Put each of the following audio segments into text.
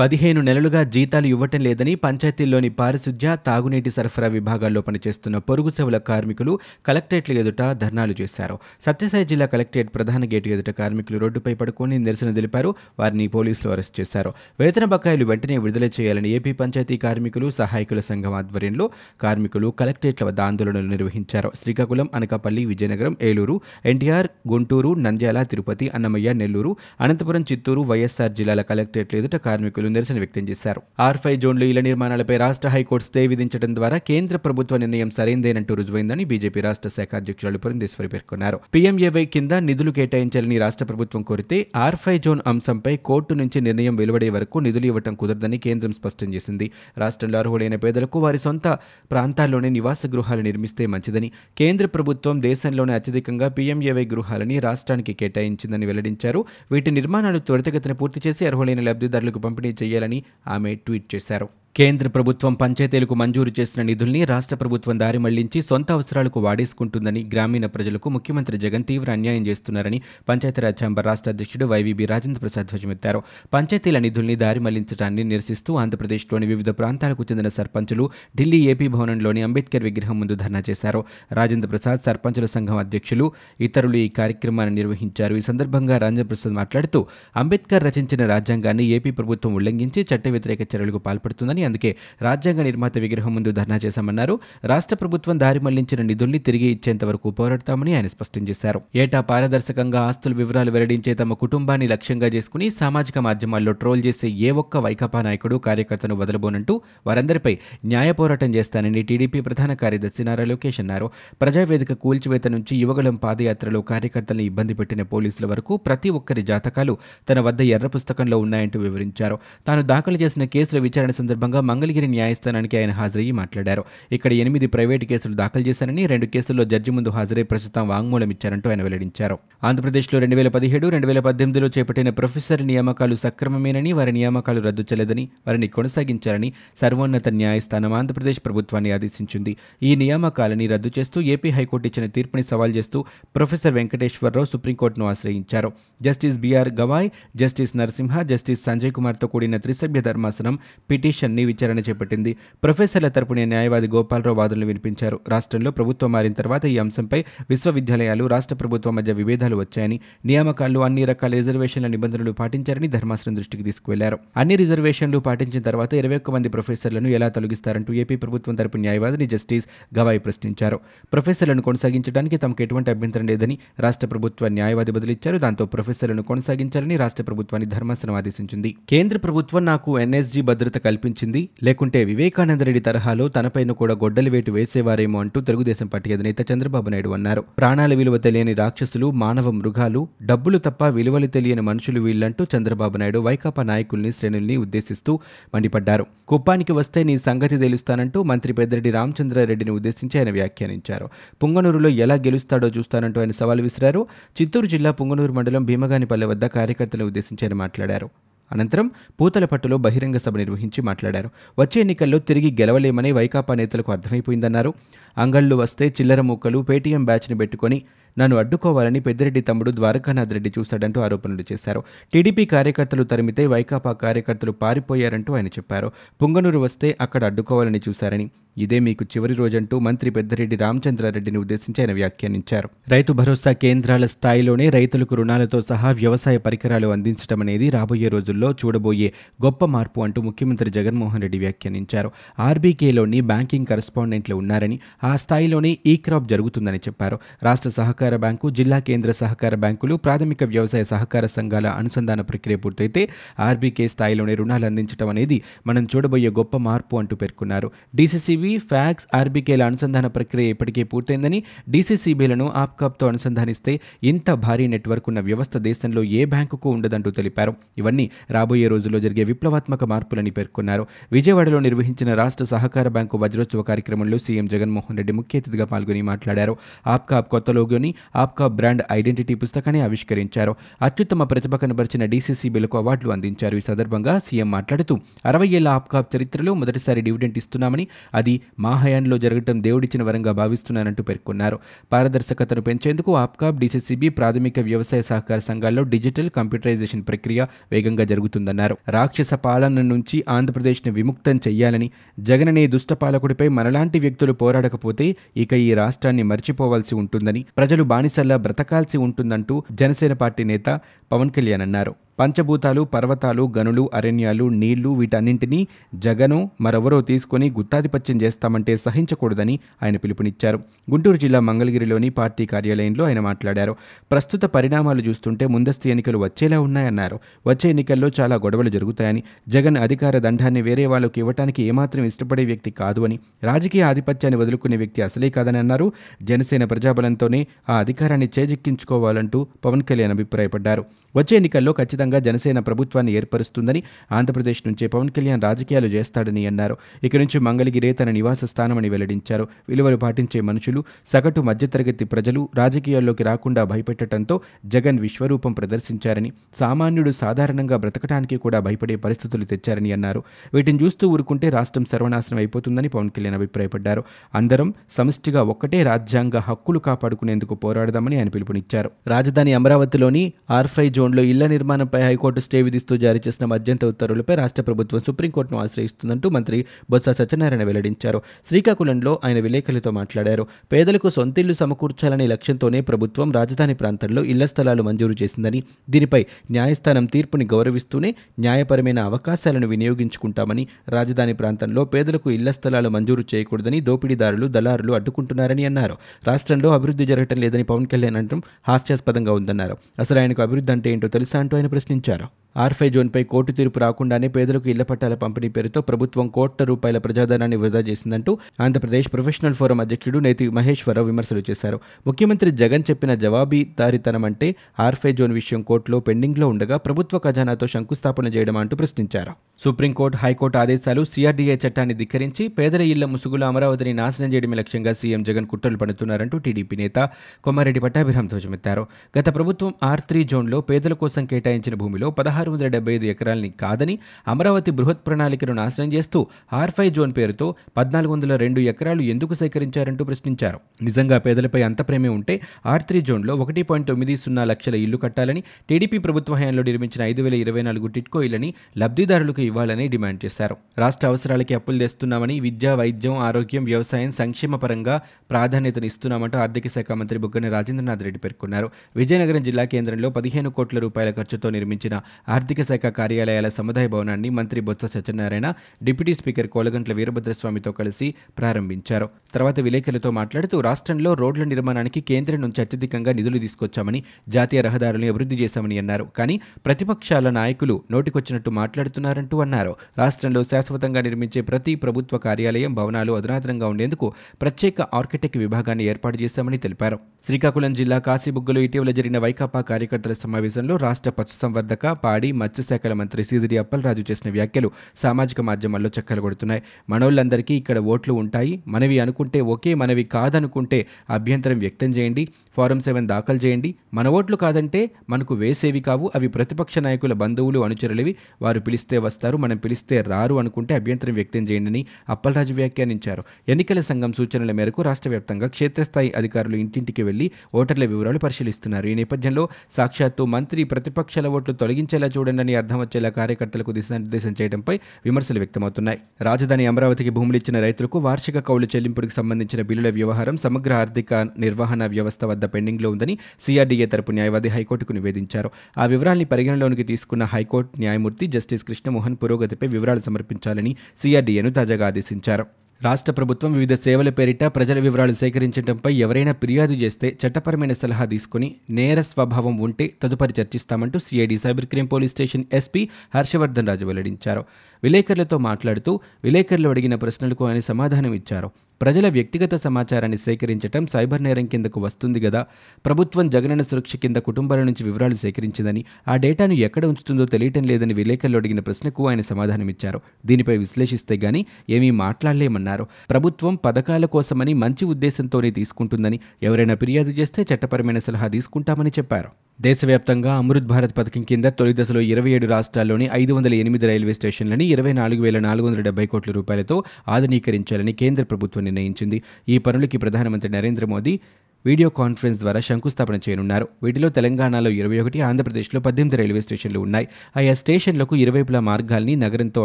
పదిహేను నెలలుగా జీతాలు ఇవ్వటం లేదని పంచాయతీల్లోని పారిశుధ్య తాగునీటి సరఫరా విభాగాల్లో పనిచేస్తున్న పొరుగు సేవల కార్మికులు కలెక్టరేట్ల ఎదుట ధర్నాలు చేశారు. సత్యసాయి జిల్లా కలెక్టరేట్ ప్రధాన గేటు ఎదుట కార్మికులు రోడ్డుపై పడుకొని నిరసన తెలిపారు. వారిని పోలీసులు అరెస్ట్ చేశారు. వేతన బకాయిలు వెంటనే విడుదల చేయాలని ఏపీ పంచాయతీ కార్మికులు సహాయకుల సంఘం ఆధ్వర్యంలో కార్మికులు కలెక్టరేట్ల వద్ద ఆందోళనలు నిర్వహించారు. శ్రీకాకుళం అనకాపల్లి విజయనగరం ఏలూరు ఎన్టీఆర్ గుంటూరు నంద్యాల తిరుపతి అన్నమయ్య నెల్లూరు అనంతపురం చిత్తూరు వైఎస్ఆర్ జిల్లాల కలెక్టరేట్ల ఎదుట కార్మికులు నిరసన వ్యక్తం చేశారు. ఆర్ ఫైవ్ జోన్లు ఇళ్ళ నిర్మాణాలపై రాష్ట్ర హైకోర్టు స్టే విధించడం ద్వారా కేంద్ర ప్రభుత్వ నిర్ణయం సరైందేనంటూ రుజువైందని బీజేపీ రాష్ట్ర శాఖ అధ్యక్షురాలు పురంధేశ్వరి పేర్కొన్నారు. పీఎంఏవై కింద నిధులు కేటాయించాలని రాష్ట్ర ప్రభుత్వం కోరితే ఆర్ ఫైవ్ జోన్ అంశంపై కోర్టు నుంచి నిర్ణయం వెలువడే వరకు నిధులు ఇవ్వటం కుదరదని కేంద్రం స్పష్టం చేసింది. రాష్ట్రంలో అర్హులైన పేదలకు వారి సొంత ప్రాంతాల్లోనే నివాస గృహాలు నిర్మిస్తే మంచిదని కేంద్ర ప్రభుత్వం దేశంలోనే అత్యధికంగా పీఎంఏవై గృహాలని రాష్ట్రానికి కేటాయించిందని వెల్లడించారు. వీటి నిర్మాణాలు త్వరితగతిన పూర్తి చేసి అర్హులైన లబ్ధిదారులకు పంపిణీ చేయాలని ఆమె ట్వీట్ చేశారు. కేంద్ర ప్రభుత్వం పంచాయతీలకు మంజూరు చేసిన నిధుల్ని రాష్ట్ర ప్రభుత్వం దారి మళ్ళించి సొంత అవసరాలకు వాడేసుకుంటుందని గ్రామీణ ప్రజలకు ముఖ్యమంత్రి జగన్ తీవ్ర అన్యాయం చేస్తున్నారని పంచాయతీరాజ్ ఛాంబర్ రాష్ట్ర అధ్యక్షుడు వైవీబీ రాజేంద్ర ప్రసాద్ ధ్వజమెత్తారు. పంచాయతీల నిధుల్ని దారి మళ్ళించడాన్ని నిరసిస్తూ ఆంధ్రప్రదేశ్లోని వివిధ ప్రాంతాలకు చెందిన సర్పంచులు ఢిల్లీ ఏపీ భవనంలోని అంబేద్కర్ విగ్రహం ముందు ధర్నా చేశారు. రాజేంద్ర ప్రసాద్ సర్పంచుల సంఘం అధ్యక్షులు ఇతరులు ఈ కార్యక్రమాన్ని నిర్వహించారు. ఈ సందర్భంగా రాజేంద్ర ప్రసాద్ మాట్లాడుతూ అంబేద్కర్ రచించిన రాజ్యాంగాన్ని ఏపీ ప్రభుత్వం ఉల్లంఘించి చట్ట వ్యతిరేక చర్యలకు పాల్పడుతుందని అందుకే రాజ్యాంగ నిర్మాత విగ్రహం ముందు ధర్నా చేశామన్నారు. రాష్ట్ర ప్రభుత్వం దారి మళ్ళించిన నిధుల్ని తిరిగి ఇచ్చేంత వరకు పోరాడతామని ఆయన స్పష్టం చేశారు. ఏటా పారదర్శకంగా ఆస్తుల వివరాలు వెల్లడించే తమ కుటుంబాన్ని లక్ష్యంగా చేసుకుని సామాజిక మాధ్యమాల్లో ట్రోల్ చేసే ఏ ఒక్క వైకాపా నాయకుడు కార్యకర్తను వదలబోనంటూ వారందరిపై న్యాయ పోరాటం చేస్తానని టీడీపీ ప్రధాన కార్యదర్శి నారా లోకేష్ అన్నారు. ప్రజావేదిక కూల్చివేత నుంచి యువగలం పాదయాత్రలో కార్యకర్తలను ఇబ్బంది పెట్టిన పోలీసుల వరకు ప్రతి ఒక్కరి జాతకాలు తన వద్ద ఎర్ర పుస్తకంలో ఉన్నాయంటూ వివరించారు. తాను దాఖలు చేసిన కేసుల విచారణ సందర్భంగా మంగళగిరి న్యాయస్థానానికి ఆయన హాజరయ్యి మాట్లాడారు. ఇక్కడ ఎనిమిది ప్రైవేటు కేసులు దాఖలు చేశారని రెండు కేసుల్లో జడ్జి ముందు హాజరై ప్రస్తుతం వాంగ్మూలం ఇచ్చారంటూ ఆయన వెల్లడించారు. ఆంధ్రప్రదేశ్లో రెండు వేల పదిహేడు రెండు వేల పద్దెనిమిదిలో చేపట్టిన ప్రొఫెసర్ నియామకాలు సక్రమమేనని వారి నియామకాలు రద్దు చేయలేదని వారిని కొనసాగించాలని సర్వోన్నత న్యాయస్థానం ఆంధ్రప్రదేశ్ ప్రభుత్వాన్ని ఆదేశించింది. ఈ నియామకాలని రద్దు చేస్తూ ఏపీ హైకోర్టు ఇచ్చిన తీర్పుని సవాల్ చేస్తూ ప్రొఫెసర్ వెంకటేశ్వరరావు సుప్రీంకోర్టును ఆశ్రయించారు. Justice B R Gavai justice Narasimha justice Sanjay కుమార్తో కూడిన త్రిసభ్య ధర్మాసనం పిటిషన్ని విచారణ చేపట్టింది. ప్రొఫెసర్ల తరపున న్యాయవాది గోపాలరావు వాదనలు వినిపించారు. రాష్ట్రంలో ప్రభుత్వం మారిన తర్వాత ఈ అంశంపై విశ్వవిద్యాలయాలు రాష్ట్ర ప్రభుత్వం మధ్య విభేదాలు వచ్చాయని నియామకాల్లో అన్ని రకాల రిజర్వేషన్ల నిబంధనలు పాటించారని ధర్మాసనం దృష్టికి తీసుకువెళ్ళారు. అన్ని రిజర్వేషన్లు పాటించిన తర్వాత ఇరవై ఒక్క మంది ప్రొఫెసర్లను ఎలా తొలగిస్తారంటూ ఏపీ ప్రభుత్వం తరపు న్యాయవాదిని జస్టిస్ గవాయ్ ప్రశ్నించారు. ప్రొఫెసర్లను కొనసాగించడానికి తమకు ఎటువంటి అభ్యంతరం లేదని రాష్ట్ర ప్రభుత్వ న్యాయవాది బదిలిచ్చారు. దాంతో ప్రొఫెసర్లను కొనసాగించాలని రాష్ట్ర ప్రభుత్వాన్ని ధర్మాసనం ఆదేశించింది. కేంద్ర ప్రభుత్వం నాకు ఎన్ఎస్జీ భద్రత కల్పించింది. లేకుంటే వివేకానంద రెడ్డి తరహాలో తనపైన కూడా గొడ్డలి వేటు వేసేవారేమో అంటూ తెలుగుదేశం పార్టీ అధినేత చంద్రబాబు నాయుడు అన్నారు. ప్రాణాల విలువ తెలియని రాక్షసులు మానవ మృగాలు డబ్బులు తప్ప విలువలు తెలియని మనుషులు వీళ్ళంటూ చంద్రబాబు నాయుడు వైకాపా నాయకుల్ని శ్రేణుల్ని ఉద్దేశిస్తూ మండిపడ్డారు. కుప్పానికి వస్తే నీ సంగతి తెలుస్తానంటూ మంత్రి పెద్దిరెడ్డి రామచంద్రారెడ్డిని ఉద్దేశించి ఆయన వ్యాఖ్యానించారు. పుంగనూరులో ఎలా గెలుస్తాడో చూస్తానంటూ ఆయన సవాల్ విసిరారు. చిత్తూరు జిల్లా పుంగనూరు మండలం భీమగానిపల్లె వద్ద కార్యకర్తలను ఉద్దేశించి ఆయన మాట్లాడారు. అనంతరం పూతలపట్టులో బహిరంగ సభ నిర్వహించి మాట్లాడారు. వచ్చే ఎన్నికల్లో తిరిగి గెలవలేమని వైకాపా నేతలకు అర్థమైపోయిందన్నారు. అంగళ్ళు వస్తే చిల్లర మూకలు పేటీఎం బ్యాచ్ని పెట్టుకొని నన్ను అడ్డుకోవాలని పెద్దిరెడ్డి తమ్ముడు ద్వారకానాథ్ రెడ్డి చూశాడంటూ ఆరోపణలు చేశారు. టీడీపీ కార్యకర్తలు తరిమితే వైకాపా కార్యకర్తలు పారిపోయారంటూ ఆయన చెప్పారు. పుంగనూరు వస్తే అక్కడ అడ్డుకోవాలని చూశారని. ఇదే మీకు చివరి రోజంటూ మంత్రి పెద్దిరెడ్డి రామచంద్రారెడ్డిని ఉద్దేశించి ఆయన వ్యాఖ్యానించారు. రైతు భరోసా కేంద్రాల స్థాయిలోనే రైతులకు రుణాలతో సహా వ్యవసాయ పరికరాలు అందించడం అనేది రాబోయే రోజుల్లో చూడబోయే గొప్ప మార్పు అంటూ ముఖ్యమంత్రి జగన్మోహన్ రెడ్డి వ్యాఖ్యానించారు. ఆర్బీకేలోని బ్యాంకింగ్ కరెస్పాండెంట్లు ఉన్నారని ఆ స్థాయిలోనే ఈ క్రాప్ జరుగుతుందని చెప్పారు. రాష్ట్ర సహకార బ్యాంకు జిల్లా కేంద్ర సహకార బ్యాంకులు ప్రాథమిక వ్యవసాయ సహకార సంఘాల అనుసంధాన ప్రక్రియ పూర్తయితే ఆర్బీకే స్థాయిలోనే రుణాలు అందించడం అనేది మనం చూడబోయే గొప్ప మార్పు అంటూ పేర్కొన్నారు. డీసీసీబీ ఫ్యాక్స్ ఆర్బీకేల అనుసంధాన ప్రక్రియ ఇప్పటికే పూర్తయిందని డీసీసీబీలను ఆప్కాప్తో అనుసంధానిస్తే ఇంత భారీ నెట్వర్క్ ఉన్న వ్యవస్థ దేశంలో ఏ బ్యాంకుకు ఉండదంటూ తెలిపారు. ఇవన్నీ రాబోయే రోజుల్లో జరిగే విప్లవాత్మక మార్పులని పేర్కొన్నారు. విజయవాడలో నిర్వహించిన రాష్ట్ర సహకార బ్యాంకు వజ్రోత్సవ కార్యక్రమంలో సీఎం జగన్మోహన్ రెడ్డి ముఖ్య అతిథిగా పాల్గొని మాట్లాడారు. ఆప్కాప్ కొత్త లోగోని ఆప్కాప్ బ్రాండ్ ఐడెంటిటీ పుస్తకాన్ని ఆవిష్కరించారు. అత్యుత్తమ ప్రతిభ కనబరిచిన డీసీసీబీలకు అవార్డులు అందించారు. ఈ సందర్భంగా సీఎం మాట్లాడుతూ అరవై ఏళ్ళ ఆప్కాప్ చరిత్రలో మొదటిసారి డివిడెంట్ ఇస్తున్నామని అది మా హయాంలో జరగటం దేవుడిచ్చిన వరంగా భావిస్తున్నానంటూ పేర్కొన్నారు. పారదర్శకతను పెంచేందుకు ఆప్కాప్ డీసీసీబీ ప్రాథమిక వ్యవసాయ సహకార సంఘాల్లో డిజిటల్ కంప్యూటరైజేషన్ ప్రక్రియ వేగంగా జరుగుతుందన్నారు. రాక్షస పాలన నుంచి ఆంధ్రప్రదేశ్ను విముక్తం చేయాలని జగననే దుష్ట పాలకుడిపై మనలాంటి వ్యక్తులు పోరాడకపోతే ఇక ఈ రాష్ట్రాన్ని మర్చిపోవాల్సి ఉంటుందని ప్రజలు బానిసల్లా బ్రతకాల్సి ఉంటుందంటూ జనసేన పార్టీ నేత పవన్ కళ్యాణ్ అన్నారు. పంచభూతాలు పర్వతాలు గనులు అరణ్యాలు నీళ్ళు వీటన్నింటినీ జగను మరెవరో తీసుకుని గుత్తాధిపత్యం చేస్తామంటే సహించకూడదని ఆయన పిలుపునిచ్చారు. గుంటూరు జిల్లా మంగళగిరిలోని పార్టీ కార్యాలయంలో ఆయన మాట్లాడారు. ప్రస్తుత పరిణామాలు చూస్తుంటే ముందస్తు ఎన్నికలు వచ్చేలా ఉన్నాయన్నారు. వచ్చే ఎన్నికల్లో చాలా గొడవలు జరుగుతాయని జగన్ అధికార దండాన్ని వేరే వాళ్ళకు ఇవ్వటానికి ఏమాత్రం ఇష్టపడే వ్యక్తి కాదు అని రాజకీయ ఆధిపత్యాన్ని వదులుకునే వ్యక్తి అసలే కాదని అన్నారు. జనసేన ప్రజాబలంతోనే ఆ అధికారాన్ని చేజిక్కించుకోవాలంటూ పవన్ కళ్యాణ్ అభిప్రాయపడ్డారు. వచ్చే ఎన్నికల్లో ఖచ్చితంగా జనసేన ప్రభుత్వాన్ని ఏర్పరుస్తుందని ఆంధ్రప్రదేశ్ నుంచే పవన్ కళ్యాణ్ రాజకీయాలు చేస్తాడని అన్నారు. ఇక నుంచి మంగళగిరే తన నివాస స్థానమని వెల్లడించారు. విలువలు పాటించే మనుషులు సగటు మధ్యతరగతి ప్రజలు రాజకీయాల్లోకి రాకుండా భయపెట్టడంతో జగన్ విశ్వరూపం ప్రదర్శించారని సామాన్యుడు సాధారణంగా బ్రతకటానికి కూడా భయపడే పరిస్థితులు తెచ్చారని అన్నారు. వీటిని చూస్తూ ఊరుకుంటే రాష్ట్రం సర్వనాశనం అయిపోతుందని పవన్ కళ్యాణ్ అభిప్రాయపడ్డారు. అందరం సమిష్టిగా ఒక్కటే రాజ్యాంగ హక్కులు కాపాడుకునేందుకు పోరాడదామని ఆయన పిలుపునిచ్చారు. రాజధాని అమరావతిలోని ఆర్ఫై జోన్లో ఇళ్ళ నిర్మాణంపై హైకోర్టు స్టే విధిస్తూ జారీ చేసిన మధ్యంత ఉత్తర్వులపై రాష్ట్ర ప్రభుత్వం సుప్రీంకోర్టును ఆశ్రయిస్తుందంటూ మంత్రి బొత్స సత్యనారాయణ వెల్లడించారు. శ్రీకాకుళంలో ఆయన విలేకరులతో మాట్లాడారు. పేదలకు సొంతిల్లు సమకూర్చాలనే లక్ష్యంతోనే ప్రభుత్వం రాజధాని ప్రాంతంలో ఇళ్ళ స్థలాలు మంజూరు చేసిందని దీనిపై న్యాయస్థానం తీర్పుని గౌరవిస్తూనే న్యాయపరమైన అవకాశాలను వినియోగించుకుంటామని రాజధాని ప్రాంతంలో పేదలకు ఇళ్ళ స్థలాలు మంజూరు చేయకూడదని దోపిడీదారులు దళారులు అడ్డుకుంటున్నారని అన్నారు. రాష్ట్రంలో అభివృద్ధి జరగటం లేదని పవన్ కళ్యాణ్ అనడం హాస్యాస్పదంగా ఉందన్నారు. అసలు ఆయనకు అభివృద్ధి అంటే ఏంటో తెలుసా అంటూ ఆయన ప్రశ్న ప్రశ్నించారు. ఆర్ఫై జోన్పై కోర్టు తీర్పు రాకుండానే పేదలకు ఇళ్ళ పట్టాల పంపిణీ పేరుతో ప్రభుత్వం కోట్ల రూపాయల ప్రజాధనాన్ని వృధా చేసిందంటూ ఆంధ్రప్రదేశ్ ప్రొఫెషనల్ ఫోరం అధ్యక్షుడు నేతి మహేశ్వరరావు విమర్శలు చేశారు. ముఖ్యమంత్రి జగన్ చెప్పిన జవాబీదారితనం అంటే ఆర్ఫై జోన్ విషయం కోర్టులో పెండింగ్లో ఉండగా ప్రభుత్వ ఖజానాతో శంకుస్థాపన చేయడం అంటూ ప్రశ్నించారు. సుప్రీంకోర్టు హైకోర్టు ఆదేశాలు సీఆర్డీఏ చట్టాన్ని ధిక్కరించి పేదల ఇళ్ళ ముసుగులు అమరావతిని నాశనం చేయడమే లక్ష్యంగా సీఎం జగన్ కుట్రలు పడుతున్నారంటూ టీడీపీ నేత కొమారెడ్డి పట్టాభిరామ్ ధ్వజమెత్తారు. గత ప్రభుత్వం ఆర్ త్రీ జోన్లో పేదల కోసం కేటాయించిన భూమిలో పదహారు వందల డెబ్బై ఐదు ఎకరాలని కాదని అమరావతి బృహత్ ప్రణాళికను నాశనం చేస్తూ ఆర్ జోన్ పేరుతో పద్నాలుగు వందల రెండు ఎకరాలు ఎందుకు సేకరించారంటూ ప్రశ్నించారు. నిజంగా పేదలపై అంత ప్రేమే ఉంటే ఆర్ త్రీ జోన్లో ఒకటి పాయింట్ తొమ్మిది సున్నా లక్షల ఇల్లు కట్టాలని టీడీపీ ప్రభుత్వ హయాంలో నిర్మించిన ఐదు వేల ఇరవై నాలుగు టిట్కో ఇళ్ళని లబ్ధిదారులకు ఇవ్వాలని డిమాండ్ చేశారు. రాష్ట్ర అవసరాలకి అప్పులు తెస్తున్నామని విద్య వైద్యం ఆరోగ్యం వ్యవసాయం సంక్షేమ పరంగా ప్రాధాన్యతనిస్తున్నామంటూ ఆర్థిక శాఖ మంత్రి బుగ్గన రాజేంద్రనాథ్ రెడ్డి పేర్కొన్నారు. విజయనగరం జిల్లా కేంద్రంలో పదిహేను కోట్ల రూపాయల ఖర్చుతో నిర్మించిన ఆర్థిక శాఖ కార్యాలయాల సముదాయ భవనాన్ని మంత్రి బొత్స సత్యనారాయణ డిప్యూటీ స్పీకర్ కోలగంట్ల వీరభద్రస్వామితో కలిసి ప్రారంభించారు. తర్వాత విలేకరులతో మాట్లాడుతూ రాష్ట్రంలో రోడ్ల నిర్మాణానికి కేంద్రం నుంచి అత్యధికంగా నిధులు తీసుకొచ్చామని జాతీయ రహదారులను అభివృద్ధి చేశామని అన్నారు. కానీ ప్రతిపక్షాల నాయకులు నోటికొచ్చినట్టు మాట్లాడుతున్నారంటూ అన్నారు. రాష్ట్రంలో శాశ్వతంగా నిర్మించే ప్రతి ప్రభుత్వ కార్యాలయం భవనాలు అధునాతనంగా ఉండేందుకు ప్రత్యేక ఆర్కిటెక్ట్ విభాగాన్ని ఏర్పాటు చేశామని తెలిపారు. శ్రీకాకుళం జిల్లా కాశీబుగ్గలో ఇటీవల జరిగిన వైకాపా కార్యకర్తల సమావేశంలో రాష్ట్ర సంవర్ధక పాడి మత్స్యశాఖల మంత్రి సీదిరి అప్పలరాజు చేసిన వ్యాఖ్యలు సామాజిక మాధ్యమాల్లో చక్కలు కొడుతున్నాయి. మనోళ్ళందరికీ ఇక్కడ ఓట్లు ఉంటాయి. మనవి అనుకుంటే ఒకే మనవి కాదనుకుంటే అభ్యంతరం వ్యక్తం చేయండి. ఫారం సెవెన్ దాఖలు చేయండి. మన ఓట్లు కాదంటే మనకు వేసేవి కావు. అవి ప్రతిపక్ష నాయకుల బంధువులు అనుచరులవి. వారు పిలిస్తే వస్తారు మనం పిలిస్తే రారు అనుకుంటే అభ్యంతరం వ్యక్తం చేయండి అప్పలరాజు వ్యాఖ్యానించారు. ఎన్నికల సంఘం సూచనల మేరకు రాష్ట్ర వ్యాప్తంగా క్షేత్రస్థాయి అధికారులు ఇంటింటికి వెళ్ళి ఓటర్ల వివరాలు పరిశీలిస్తున్నారు. ఈ నేపథ్యంలో సాక్షాత్తు మంత్రి ప్రతిపక్షాల ఓట్లు తొలగించేలా చూడండి అర్థం వచ్చేలా కార్యకర్తలకు దిశానిర్దేశం చేయడంపై విమర్శలు వ్యక్తమవుతున్నాయి. రాజధాని అమరావతికి భూములు ఇచ్చిన రైతులకు వార్షిక కౌలు చెల్లింపులకు సంబంధించిన బిల్లుల వ్యవహారం సమగ్ర ఆర్థిక నిర్వహణ వ్యవస్థ వద్ద పెండింగ్లో ఉందని సిఆర్డీఏ తరపు న్యాయవాది హైకోర్టుకు నివేదించారు. ఆ వివరాల్ని పరిగణలోనికి తీసుకున్న హైకోర్టు న్యాయమూర్తి జస్టిస్ కృష్ణమోహన్ పురోగతిపై వివరాలు సమర్పించాలని సిఆర్డీఏను తాజాగా ఆదేశించారు. రాష్ట్ర ప్రభుత్వం వివిధ సేవల పేరిట ప్రజల వివరాలు సేకరించడంపై ఎవరైనా ఫిర్యాదు చేస్తే చట్టపరమైన సలహా తీసుకుని నేర స్వభావం ఉంటే తదుపరి చర్చిస్తామంటూ CID cyber crime police station SP Harshavardhan Raju వెల్లడించారు. విలేకరులతో మాట్లాడుతూ విలేకరులు అడిగిన ప్రశ్నలకు ఆయన సమాధానం ఇచ్చారు. ప్రజల వ్యక్తిగత సమాచారాన్ని సేకరించడం సైబర్ నేరం కిందకు వస్తుంది కదా ప్రభుత్వం జగనన్న సురక్ష కింద కుటుంబాల నుంచి వివరాలు సేకరించిందని ఆ డేటాను ఎక్కడ ఉంచుతుందో తెలియటం లేదని విలేకరులు అడిగిన ప్రశ్నకు ఆయన సమాధానమిచ్చారు దీనిపై విశ్లేషిస్తే గానీ ఏమీ మాట్లాడలేమన్నారు. ప్రభుత్వం పథకాల కోసమని మంచి ఉద్దేశంతోనే తీసుకుంటుందని ఎవరైనా ఫిర్యాదు చేస్తే చట్టపరమైన సలహా తీసుకుంటామని చెప్పారు. దేశవ్యాప్తంగా అమృత్ భారత్ పథకం కింద తొలి దశలో ఇరవై ఏడు రాష్ట్రాల్లోని ఐదు వందల ఎనిమిది రైల్వే స్టేషన్లని ఇరవై నాలుగు వేల నాలుగు వందల డెబ్బై కోట్ల రూపాయలతో ఆధునీకరించాలని కేంద్ర ప్రభుత్వం నిర్ణయించింది. ఈ పనులకి ప్రధానమంత్రి నరేంద్ర మోదీ వీడియో కాన్ఫరెన్స్ ద్వారా శంకుస్థాపన చేయనున్నారు. వీటిలో తెలంగాణలో ఇరవై ఒకటి ఆంధ్రప్రదేశ్లో పద్దెనిమిది రైల్వే స్టేషన్లు ఉన్నాయి. ఆయా స్టేషన్లకు ఇరువైపులా మార్గాల్ని నగరంతో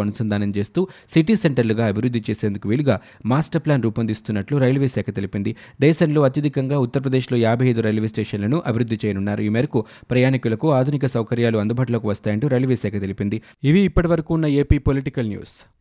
అనుసంధానం చేస్తూ సిటీ సెంటర్లుగా అభివృద్ధి చేసేందుకు వీలుగా మాస్టర్ ప్లాన్ రూపొందిస్తున్నట్లు రైల్వే శాఖ తెలిపింది. దేశంలో అత్యధికంగా ఉత్తరప్రదేశ్లో యాభై ఐదు రైల్వే స్టేషన్లను అభివృద్ధి చేయనున్నారు. ఈ మేరకు ప్రయాణికులకు ఆధునిక సౌకర్యాలు అందుబాటులోకి వస్తాయంటూ రైల్వే శాఖ తెలిపింది. ఇవి ఇప్పటివరకు ఉన్న ఏపీ పొలిటికల్ న్యూస్.